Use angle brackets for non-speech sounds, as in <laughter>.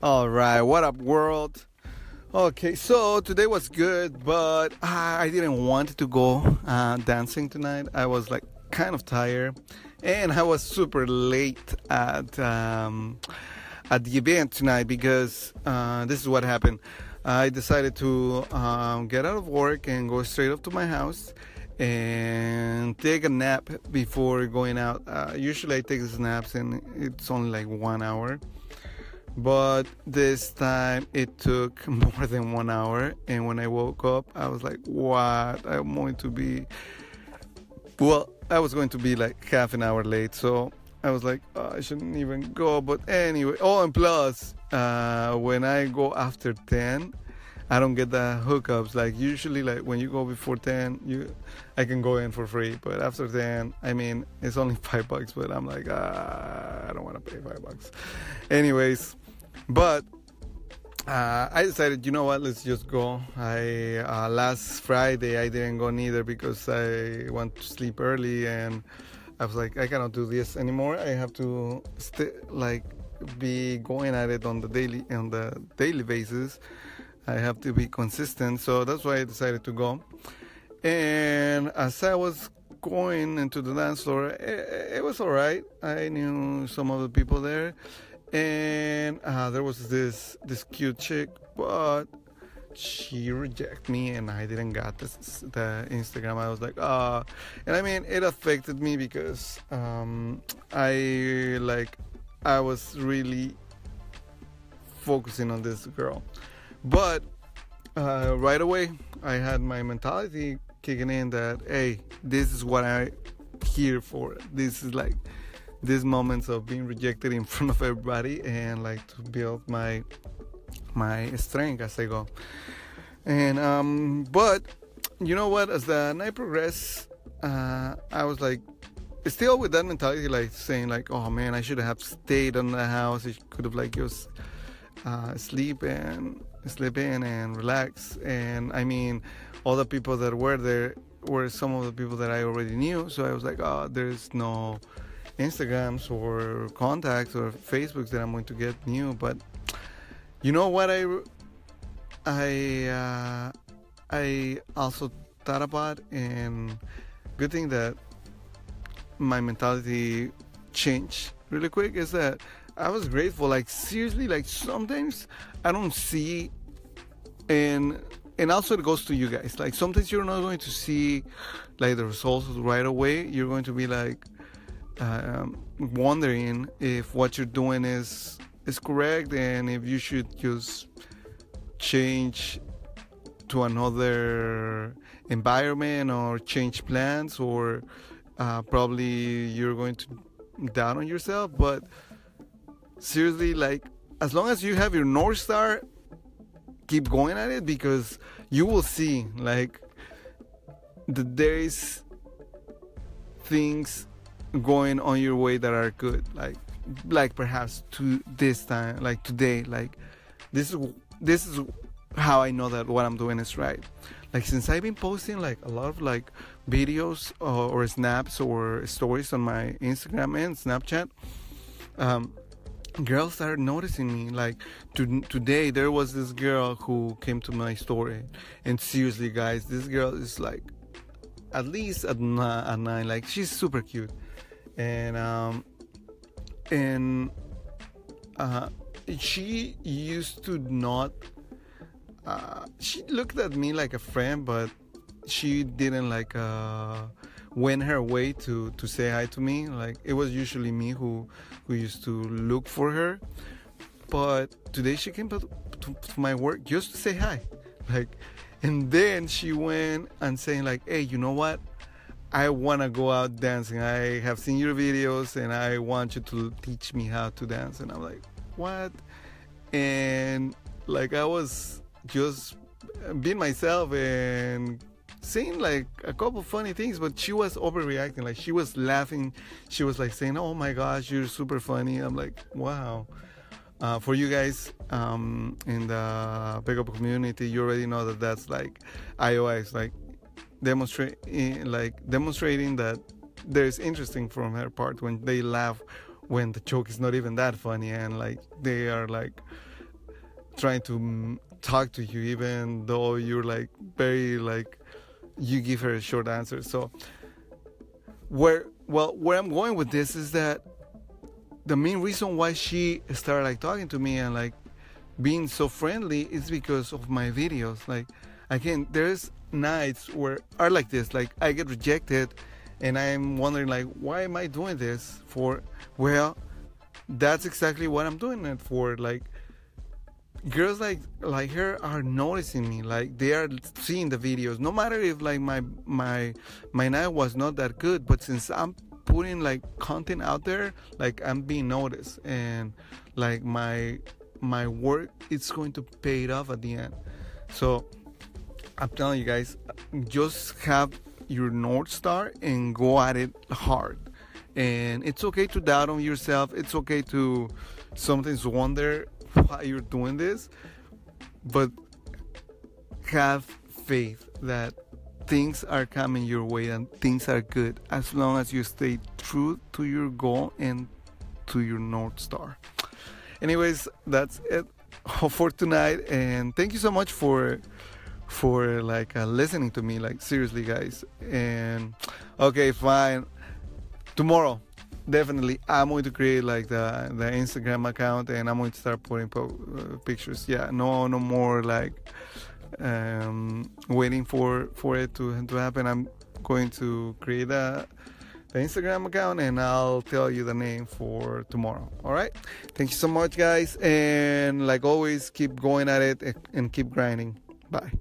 All right, what up, world? Okay, so today was good, but I didn't want to go uh, dancing tonight. I was like kind of tired, and I was super late at um, at the event tonight because uh, this is what happened. I decided to um, get out of work and go straight up to my house and take a nap before going out. Uh, usually, I take these naps, and it's only like one hour but this time it took <laughs> more than one hour and when i woke up i was like what? I'm going to be well i was going to be like half an hour late so i was like oh, i shouldn't even go. But anyway oh and plus uh, when i go after 10 i don't get the hookups. Like usually like when you go before 10 you i can go in for free but after 10 i mean it's only <laughs> five bucks but i'm like ah, i don't want to pay five bucks. Anyways but uh, I decided, you know what, let's just go. I uh, last Friday I didn't go neither because I want to sleep early and I was like, I cannot do this anymore. I have to st- like be going at it on the daily on the daily basis. I have to be consistent, so that's why I decided to go. And as I was going into the dance floor, it, it was all right. I knew some of the people there and uh, there was this this cute chick, but she rejected me, and I didn't got this, the Instagram. I was like, ah, uh, and I mean, it affected me because um, I like I was really focusing on this girl, but uh, right away I had my mentality kicking in that hey, this is what I here for. This is like these moments of being rejected in front of everybody and like to build my my strength as I go. And um, but you know what? As the night progressed, uh, I was like still with that mentality, like saying like, oh man, I should have stayed in the house. I could have like just uh, sleep and sleep in and relax. And I mean, all the people that were there were some of the people that I already knew. So I was like, oh, there's no Instagrams or contacts or Facebooks that I'm going to get new. But you know what I I uh, I also thought about and good thing that my mentality changed really quick is that I was grateful. Like seriously, like sometimes I don't see and and also it goes to you guys. Like sometimes you're not going to see like the results right away. You're going to be like um, wondering if what you're doing is is correct and if you should just change to another environment or change plans or uh, probably you're going to down on yourself. But seriously like as long as you have your north star keep going at it because you will see like that there is things going on your way that are good like like perhaps to this time like today like this is this is how i know that what i'm doing is right. Like since i've been posting like a lot of like videos or, or snaps or stories on my instagram and snapchat um girls started noticing me. Like to, today there was this girl who came to my story. And seriously guys this girl is like at least at, at nine like she's super cute and um, and uh, she used to not. Uh, she looked at me like a friend, but she didn't like uh, went her way to to say hi to me. Like it was usually me who who used to look for her, but today she came to, to, to my work just to say hi, like, and then she went and saying like, hey, you know what? I want to go out dancing. I have seen your videos and I want you to teach me how to dance. And I'm like, what? And like, I was just being myself and saying like a couple funny things, but she was overreacting. Like, she was laughing. She was like saying, oh my gosh, you're super funny. I'm like, wow. Uh, for you guys um, in the pickup community, you already know that that's like IOIs, like demonstrate like demonstrating that there's interesting from her part when they laugh when the joke is not even that funny and like they are like trying to mm, talk to you even though you're like very like you give her a short answer. So where well where i'm going with this is that the main reason why she started like talking to me and like being so friendly is because of my videos. Like can there's nights where are like this. Like i get rejected and i'm wondering like why am i doing this for? Well that's exactly what i'm doing it for. Like girls like like her are noticing me. Like they are seeing the videos. No matter if like my my my night was not that good but since i'm putting like content out there like i'm being noticed. And like my my work it's going to pay it off at the end. So i'm telling you guys just have your north star and go at it hard. And it's okay to doubt on yourself. It's okay to sometimes wonder why you're doing this. But have faith that things are coming your way and things are good as long as you stay true to your goal and to your north star. Anyways that's it <laughs> for tonight. And thank you so much for for like uh, listening to me like seriously guys. And okay fine. Tomorrow definitely i'm going to create like the the instagram account and i'm going to start putting po- uh, pictures. Yeah no no more like um waiting for for it to to happen. I'm going to create a the instagram account and i'll tell you the name for tomorrow. All right? Thank you so much guys. And like always keep going at it and keep grinding. Bye